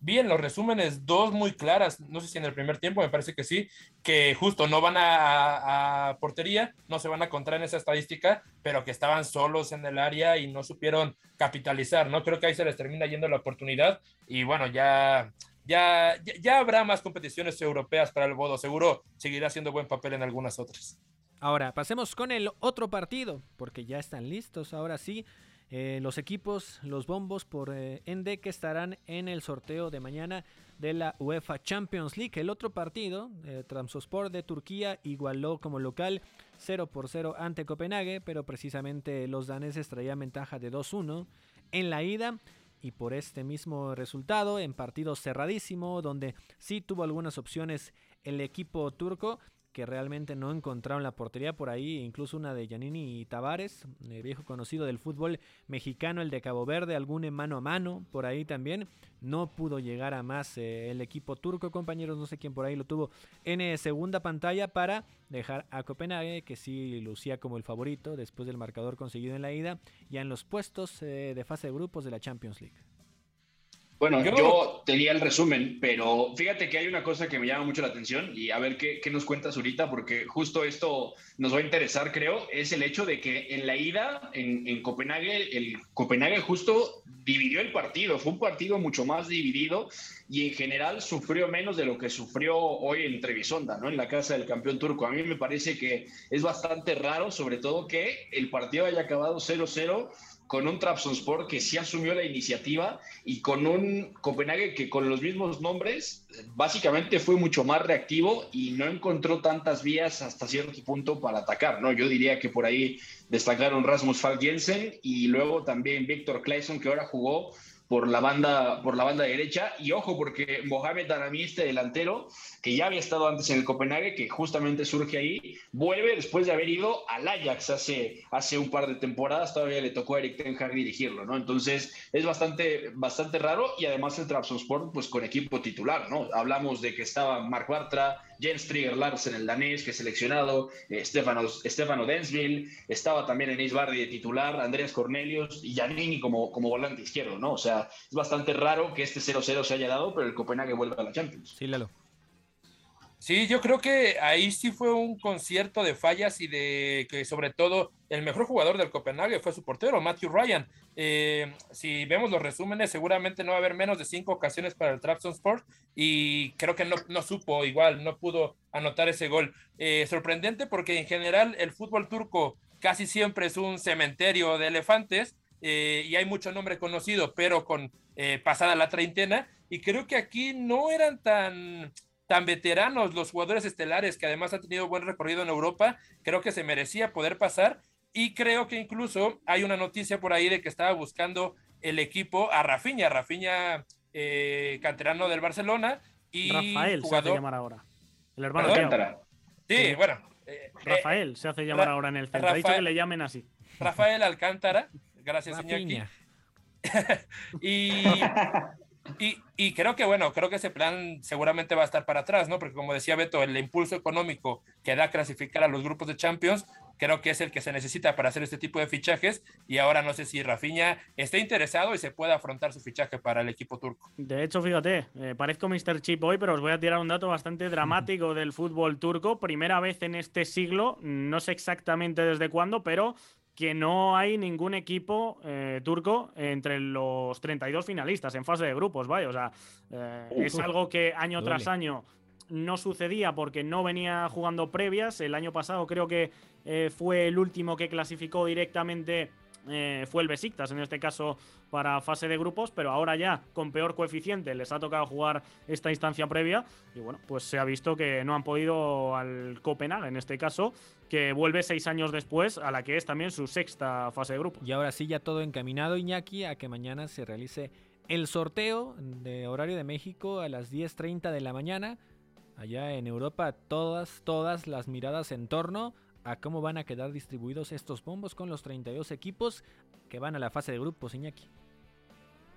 vi en los resúmenes dos muy claras, no sé si en el primer tiempo, me parece que sí, que justo no van a, portería, no se van a encontrar en esa estadística, pero que estaban solos en el área y no supieron capitalizar, ¿no? Creo que ahí se les termina yendo la oportunidad y bueno, ya, ya, ya habrá más competiciones europeas para el Bodo, seguro seguirá haciendo buen papel en algunas otras. Ahora, pasemos con el otro partido, porque ya están listos, ahora sí. Eh, los equipos, los bombos por eh, Ende que estarán en el sorteo de mañana de la UEFA Champions League. El otro partido, eh, Tramsospor de Turquía, igualó como local 0 por 0 ante Copenhague, pero precisamente los daneses traían ventaja de 2-1 en la ida. Y por este mismo resultado, en partido cerradísimo, donde sí tuvo algunas opciones el equipo turco, que realmente no encontraron la portería por ahí, incluso una de Giannini y Tavares, eh, viejo conocido del fútbol mexicano, el de Cabo Verde, algún mano a mano por ahí también. No pudo llegar a más eh, el equipo turco, compañeros, no sé quién por ahí lo tuvo en eh, segunda pantalla para dejar a Copenhague, que sí lucía como el favorito después del marcador conseguido en la ida, ya en los puestos de fase de grupos de la Champions League. Bueno, yo tenía el resumen, pero fíjate que hay una cosa que me llama mucho la atención y a ver qué, nos cuentas ahorita, porque justo esto nos va a interesar, creo, es el hecho de que en la ida en, Copenhague, el Copenhague justo dividió el partido, fue un partido mucho más dividido y en general sufrió menos de lo que sufrió hoy en Trevisonda, ¿no? En la casa del campeón turco. A mí me parece que es bastante raro, sobre todo que el partido haya acabado 0-0 con un Trabzonspor que sí asumió la iniciativa y con un Copenhague que con los mismos nombres básicamente fue mucho más reactivo y no encontró tantas vías hasta cierto punto para atacar, ¿no? Yo diría que por ahí destacaron Rasmus Falk Jensen y luego también Víctor Claesson que ahora jugó por la banda, por la banda derecha. Y ojo, porque Mohamed Darami, este delantero, ya había estado antes en el Copenhague, que justamente surge ahí, vuelve después de haber ido al Ajax hace, hace un par de temporadas. Todavía le tocó a Eric Ten Hag dirigirlo, ¿no? Entonces es bastante, bastante raro. Y además el Trabzonspor, pues con equipo titular, ¿no? Hablamos de que estaba Mark Bartra, Jens Trigger Larsen, el danés, que es seleccionado, eh, Stefano, Densville, estaba también en Bardi de titular, Andreas Cornelius y Giannini como, como volante izquierdo, ¿no? O sea, es bastante raro que este 0-0 se haya dado, pero el Copenhague vuelva a la Champions. Sí, Lalo. Sí, yo creo que ahí sí fue un concierto de fallas y de que sobre todo el mejor jugador del Copenhague fue su portero, Matthew Ryan. Eh, si vemos los resúmenes, seguramente no va a haber menos de cinco ocasiones para el Trabzonspor y creo que no, no supo igual, no pudo anotar ese gol. Eh, sorprendente porque en general el fútbol turco casi siempre es un cementerio de elefantes eh, y hay mucho nombre conocido, pero con pasada la treintena y creo que aquí no eran tan tan veteranos los jugadores estelares que además han tenido buen recorrido en Europa, creo que se merecía poder pasar y creo que incluso hay una noticia por ahí de que estaba buscando el equipo a Rafinha, Rafinha eh, canterano del Barcelona y Rafael se hace llamar ahora. El hermano Sí, bueno. Eh, Rafael se hace llamar ahora en el centro. Ha dicho que le llamen así. Rafael Alcántara, gracias Iñaki. (laughs) y y, creo que, bueno, creo que ese plan seguramente va a estar para atrás, ¿no? Porque como decía Beto, el impulso económico que da clasificar a los grupos de Champions, creo que es el que se necesita para hacer este tipo de fichajes. Y ahora no sé si Rafinha está interesado y se puede afrontar su fichaje para el equipo turco. De hecho, fíjate, eh, parezco Mr. Chip hoy, pero os voy a tirar un dato bastante dramático del fútbol turco. Primera vez en este siglo, no sé exactamente desde cuándo, pero que no hay ningún equipo eh, turco entre los 32 finalistas en fase de grupos, vaya. O sea, eh, es algo que año tras año no sucedía porque no venía jugando previas. El año pasado creo que eh, fue el último que clasificó directamente eh, fue el Besiktas, en este caso para fase de grupos, pero ahora ya con peor coeficiente les ha tocado jugar esta instancia previa y bueno, pues se ha visto que no han podido al Copenhague en este caso, que vuelve seis años después a la que es también su sexta fase de grupos. Y ahora sí ya todo encaminado Iñaki a que mañana se realice el sorteo de horario de México a las 10.30 de la mañana. Allá en Europa todas, todas las miradas en torno a cómo van a quedar distribuidos estos bombos con los 32 equipos que van a la fase de grupos, Iñaki.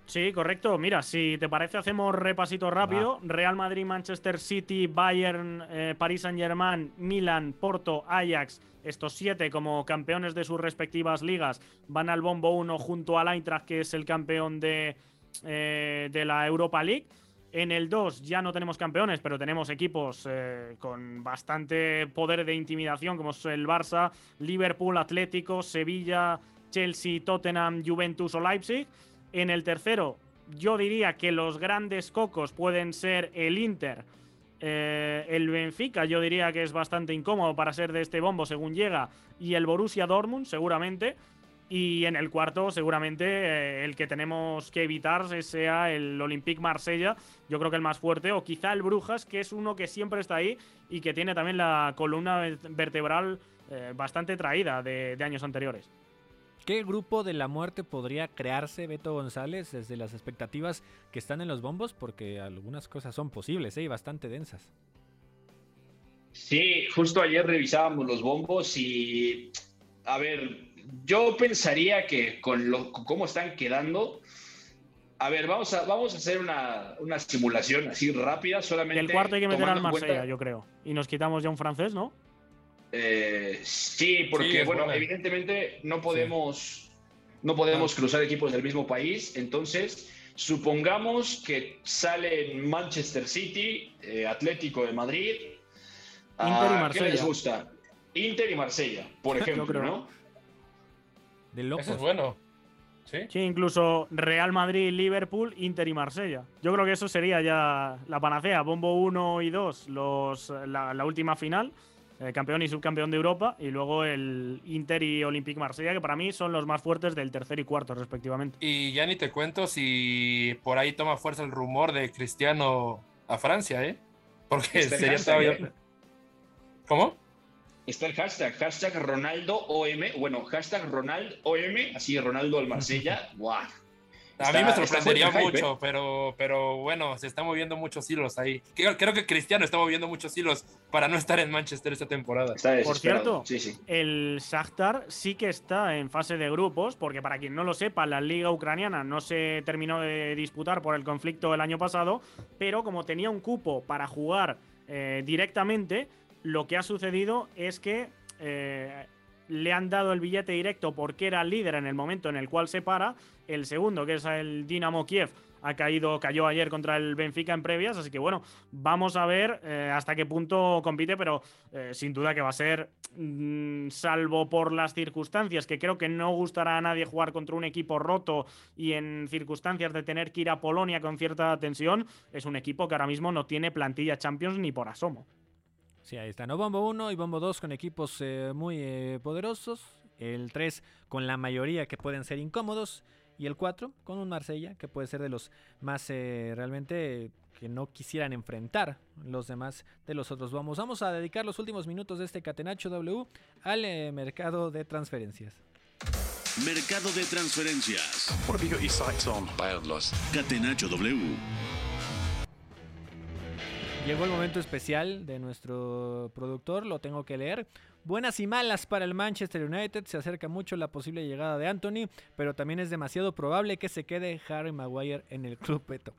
Sí, correcto. Mira, si te parece, hacemos repasito rápido. Real Madrid, Manchester City, Bayern, eh, Paris Saint-Germain, Milan, Porto, Ajax. Estos siete, como campeones de sus respectivas ligas, van al bombo 1 junto al Eintracht, que es el campeón de, eh, de la Europa League. En el 2 ya no tenemos campeones, pero tenemos equipos eh, con bastante poder de intimidación, como es el Barça, Liverpool, Atlético, Sevilla, Chelsea, Tottenham, Juventus o Leipzig. En el tercero, yo diría que los grandes cocos pueden ser el Inter, eh, el Benfica, yo diría que es bastante incómodo para ser de este bombo según llega, y el Borussia Dortmund, seguramente. Y en el cuarto, seguramente eh, el que tenemos que evitar sea el Olympique Marsella. Yo creo que el más fuerte, o quizá el Brujas, que es uno que siempre está ahí y que tiene también la columna vertebral eh, bastante traída de, años anteriores. ¿Qué grupo de la muerte podría crearse Beto González desde las expectativas que están en los bombos? Porque algunas cosas son posibles ¿eh? y bastante densas. Sí, justo ayer revisábamos los bombos y, a ver, yo pensaría que con, lo, cómo están quedando, a ver, vamos a, vamos a hacer una, simulación así rápida, solamente. el cuarto hay que meter al Marsella, yo creo. Y nos quitamos ya un francés, ¿no? Eh, sí, porque, bueno, evidentemente no podemos, no podemos cruzar equipos del mismo país. Entonces, supongamos que salen Manchester City, eh, Atlético de Madrid. Inter y Marsella. ¿Qué les gusta? Inter y Marsella, por (laughs) ejemplo, ¿no? De Eso es bueno. ¿Sí? incluso Real Madrid, Liverpool, Inter y Marsella. Yo creo que eso sería ya la panacea. Bombo 1 y 2, los, la, última final. eh, campeón y subcampeón de Europa, y luego el Inter y Olympique Marsella, que para mí son los más fuertes del tercer y cuarto, respectivamente. Y ya ni te cuento si por ahí toma fuerza el rumor de Cristiano a Francia, ¿eh? Porque sería todavía. ¿Cómo? Está el hashtag, hashtag Ronaldo OM, bueno, hashtag Ronaldo OM, así Ronaldo al Marsella, (laughs) ¡guau! A mí me sorprendería mucho, ¿eh? pero, pero bueno, se están moviendo muchos hilos ahí. Creo, que Cristiano está moviendo muchos hilos para no estar en Manchester esta temporada. Por cierto, el Shakhtar sí que está en fase de grupos, porque para quien no lo sepa, la liga ucraniana no se terminó de disputar por el conflicto el año pasado, pero como tenía un cupo para jugar eh, directamente, lo que ha sucedido es que eh, le han dado el billete directo porque era líder en el momento en el cual se para. El segundo, que es el Dinamo Kiev, ha caído, cayó ayer contra el Benfica en previas, así que bueno, vamos a ver eh, hasta qué punto compite, pero eh, sin duda que va a ser, mm, salvo por las circunstancias, que creo que no gustará a nadie jugar contra un equipo roto y en circunstancias de tener que ir a Polonia con cierta tensión, es un equipo que ahora mismo no tiene plantilla Champions ni por asomo. Sí, ahí está. No Bombo 1 y Bombo 2 con equipos eh, muy eh, poderosos. El 3 con la mayoría que pueden ser incómodos. Y el 4 con un Marsella que puede ser de los más eh, realmente que no quisieran enfrentar los demás de los otros. Vamos, vamos a dedicar los últimos minutos de este Catenacho W al mercado de transferencias. Mercado de transferencias. Catenacho W. Llegó el momento especial de nuestro productor, lo tengo que leer. Buenas y malas para el Manchester United, se acerca mucho la posible llegada de Anthony, pero también es demasiado probable que se quede Harry Maguire en el club Peto.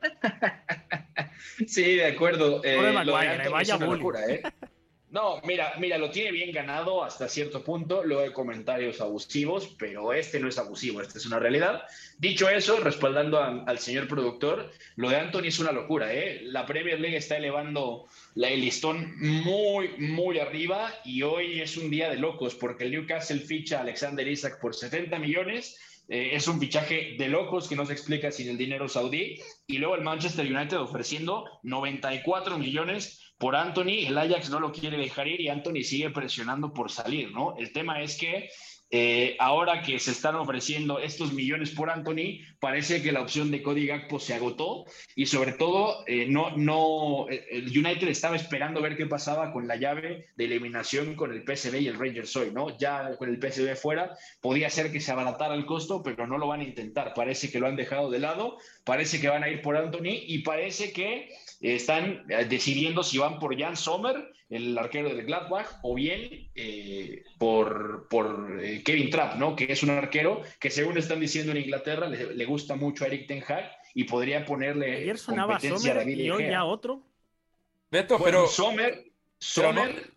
(laughs) sí, de acuerdo. Eh, Maguire, vaya locura, ¿eh? (laughs) No, mira, mira, lo tiene bien ganado hasta cierto punto, luego hay comentarios abusivos, pero este no es abusivo, esta es una realidad. Dicho eso, respaldando al señor productor, lo de Anthony es una locura, ¿eh? La Premier League está elevando la, el listón muy, muy arriba y hoy es un día de locos porque el Newcastle ficha a Alexander Isaac por 70 millones, eh, es un fichaje de locos que no se explica sin el dinero saudí. Y luego el Manchester United ofreciendo 94 millones por Anthony, el Ajax no lo quiere dejar ir y Anthony sigue presionando por salir, ¿no? El tema es que eh, ahora que se están ofreciendo estos millones por Anthony, parece que la opción de Cody Gakpo se agotó y sobre todo eh, no, no, el United estaba esperando ver qué pasaba con la llave de eliminación con el PSV y el Rangers hoy, ¿no? Ya con el PSV fuera, podía ser que se abaratara el costo, pero no lo van a intentar. Parece que lo han dejado de lado, parece que van a ir por Anthony y parece que están eh, decidiendo si van por Jan Sommer, el arquero de Gladbach, o bien eh, por, por eh, Kevin Trapp, ¿no? que es un arquero que según están diciendo en Inglaterra le, gusta mucho a Eric Ten Hag y podría ponerle Ayer sonaba competencia Sommer y hoy ya otro. Beto, pero... Sommer... Sommer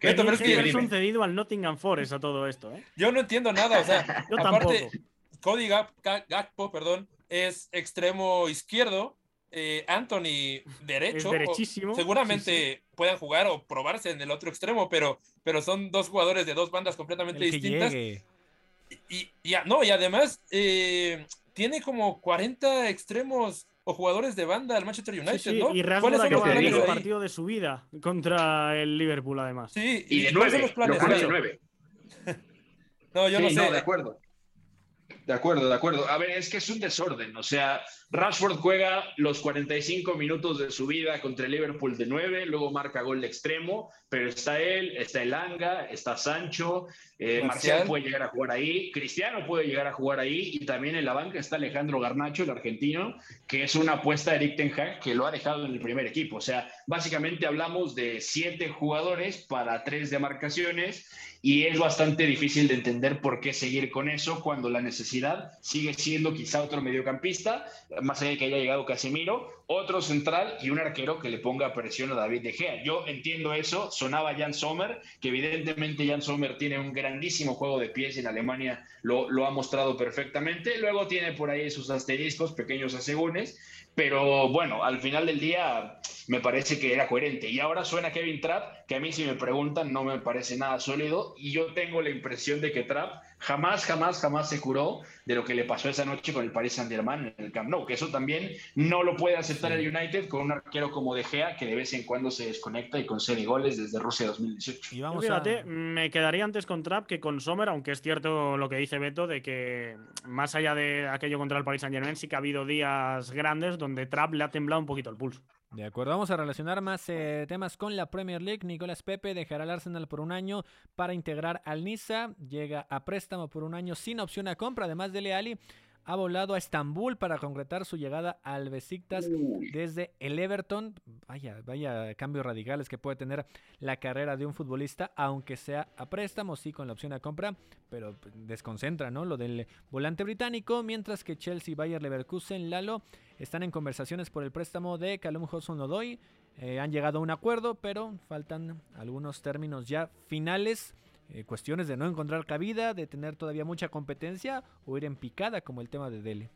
¿Qué (laughs) es un cedido al Nottingham Forest a todo esto? Yo no entiendo nada, o sea, (laughs) Yo aparte, tampoco. Cody Gakpo, perdón, es extremo izquierdo, eh, Anthony derecho. seguramente puedan jugar o probarse en el otro extremo, pero, pero son dos jugadores de dos bandas completamente distintas. Y, no, y además eh, tiene como 40 extremos o jugadores de banda al Manchester United, ¿no? Y Rashford acaba de el partido de su vida contra el Liverpool, además. Sí, y, de nueve, los planes, (laughs) no, yo no sé. No, de acuerdo. De acuerdo, de acuerdo. A ver, es que es un desorden. O sea, Rashford juega los 45 minutos de su vida contra el Liverpool de 9, luego marca gol de extremo, pero está él, está Elanga, está Sancho, eh, Marcial puede llegar a jugar ahí, Cristiano puede llegar a jugar ahí, y también en la banca está Alejandro Garnacho, el argentino, que es una apuesta de Eric Ten Hag que lo ha dejado en el primer equipo. O sea, básicamente hablamos de siete jugadores para tres demarcaciones y es bastante difícil de entender por qué seguir con eso cuando la necesidad sigue siendo quizá otro mediocampista, más allá de que haya llegado Casemiro, otro central y un arquero que le ponga presión a David De Gea. Yo entiendo eso, sonaba Jan Sommer, que evidentemente Jan Sommer tiene un grandísimo juego de pies en Alemania lo, lo ha mostrado perfectamente, luego tiene por ahí sus asteriscos, pequeños asegúnes, pero bueno, al final del día me parece que era coherente. Y ahora suena Kevin Trapp, que a mí si me preguntan no me parece nada sólido. Y yo tengo la impresión de que Trapp jamás, jamás, jamás se curó de lo que le pasó esa noche con el Paris Saint-Germain en el Camp Nou, que eso también no lo puede aceptar el United con un arquero como De Gea que de vez en cuando se desconecta y concede goles desde Rusia 2018. Y vamos fíjate, me quedaría antes con Trapp que con Sommer, aunque es cierto lo que dice Beto de que más allá de aquello contra el Paris Saint Germain sí que ha habido días grandes donde Trapp le ha temblado un poquito el pulso. De acuerdo, vamos a relacionar más eh, temas con la Premier League. Nicolás Pepe dejará al Arsenal por un año para integrar al Niza. Llega a préstamo por un año sin opción a compra, además de Leali ha volado a Estambul para concretar su llegada al Besiktas desde el Everton. Vaya, vaya cambios radicales que puede tener la carrera de un futbolista, aunque sea a préstamo, sí con la opción a compra, pero desconcentra, ¿no? Lo del volante británico, mientras que Chelsea, Bayer Leverkusen, Lalo están en conversaciones por el préstamo de Calum Hudson-Odoi. Eh, han llegado a un acuerdo, pero faltan algunos términos ya finales eh, cuestiones de no encontrar cabida, de tener todavía mucha competencia o ir en picada como el tema de Dele.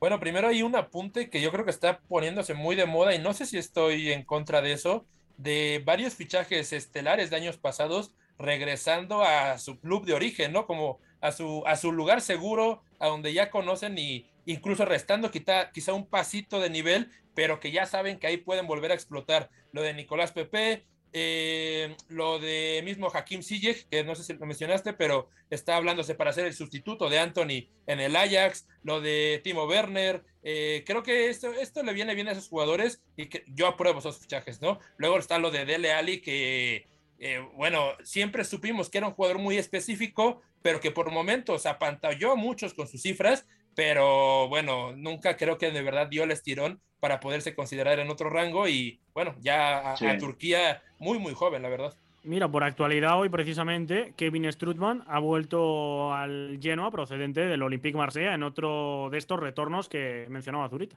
Bueno, primero hay un apunte que yo creo que está poniéndose muy de moda y no sé si estoy en contra de eso, de varios fichajes estelares de años pasados regresando a su club de origen, ¿no? Como a su, a su lugar seguro, a donde ya conocen y incluso restando quizá, quizá un pasito de nivel, pero que ya saben que ahí pueden volver a explotar. Lo de Nicolás Pepe, eh, lo de mismo Hakim Ziyech, que no sé si lo mencionaste, pero está hablándose para ser el sustituto de Anthony en el Ajax, lo de Timo Werner, eh, creo que esto, esto le viene bien a esos jugadores y que yo apruebo esos fichajes, ¿no? Luego está lo de Dele Ali, que, eh, bueno, siempre supimos que era un jugador muy específico, pero que por momentos apantalló a muchos con sus cifras, pero bueno, nunca creo que de verdad dio el estirón para poderse considerar en otro rango y bueno, ya a, Turquía muy, muy joven, la verdad. Mira, por actualidad hoy precisamente Kevin Strutman ha vuelto al Genoa procedente del Olympique Marsella en otro de estos retornos que mencionaba Zurita.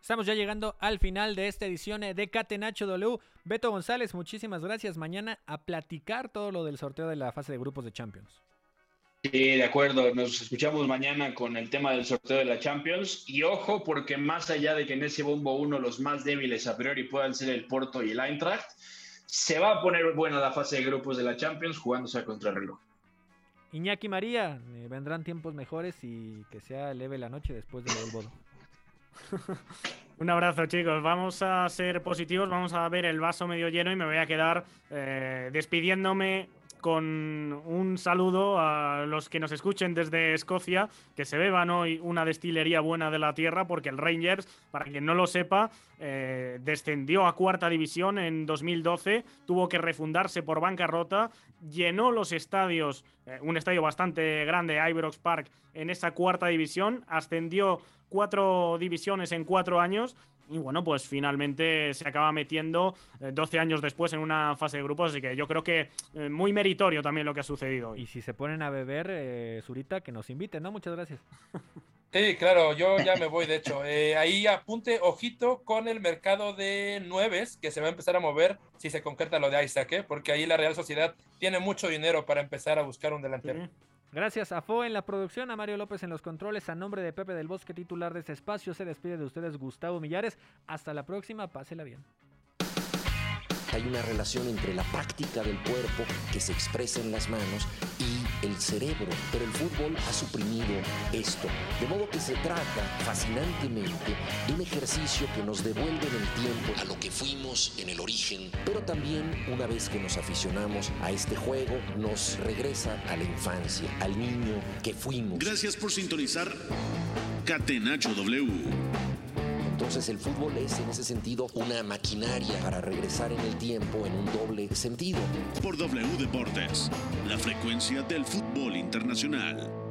Estamos ya llegando al final de esta edición de Catenacho W. Beto González, muchísimas gracias. Mañana a platicar todo lo del sorteo de la fase de grupos de Champions. Sí, de acuerdo. Nos escuchamos mañana con el tema del sorteo de la Champions. Y ojo, porque más allá de que en ese bombo uno los más débiles a priori puedan ser el Porto y el Eintracht, se va a poner buena la fase de grupos de la Champions jugándose a contrarreloj. Iñaki María, eh, vendrán tiempos mejores y que sea leve la noche después del bodo. (laughs) Un abrazo chicos, vamos a ser positivos, vamos a ver el vaso medio lleno y me voy a quedar eh, despidiéndome con un saludo a los que nos escuchen desde Escocia, que se beban hoy una destilería buena de la tierra, porque el Rangers, para quien no lo sepa, eh, descendió a cuarta división en 2012, tuvo que refundarse por bancarrota, llenó los estadios, eh, un estadio bastante grande, Ibrox Park, en esa cuarta división, ascendió cuatro divisiones en cuatro años y bueno, pues finalmente se acaba metiendo 12 eh, años después en una fase de grupos, así que yo creo que eh, muy meritorio también lo que ha sucedido. Y si se ponen a beber, eh, Zurita, que nos inviten, ¿no? Muchas gracias. (laughs) Sí, claro, yo ya me voy, de hecho. ahí apunte, ojito con el mercado de nueves, que se va a empezar a mover si se concreta lo de Isaac, porque ahí la Real Sociedad tiene mucho dinero para empezar a buscar un delantero. Gracias a Fo en la producción, a Mario López en los controles, a nombre de Pepe del Bosque, titular de este espacio, se despide de ustedes Gustavo Millares. Hasta la próxima, pásela bien. Hay una relación entre la práctica del cuerpo que se expresa en las manos y el cerebro, pero el fútbol ha suprimido esto. De modo que se trata fascinantemente de un ejercicio que nos devuelve en el tiempo a lo que fuimos en el origen, pero también una vez que nos aficionamos a este juego, nos regresa a la infancia, al niño que fuimos. Gracias por sintonizar Catenacho W. Entonces el fútbol es en ese sentido una maquinaria para regresar en el tiempo en un doble sentido. Por W Deportes, la frecuencia del fútbol internacional.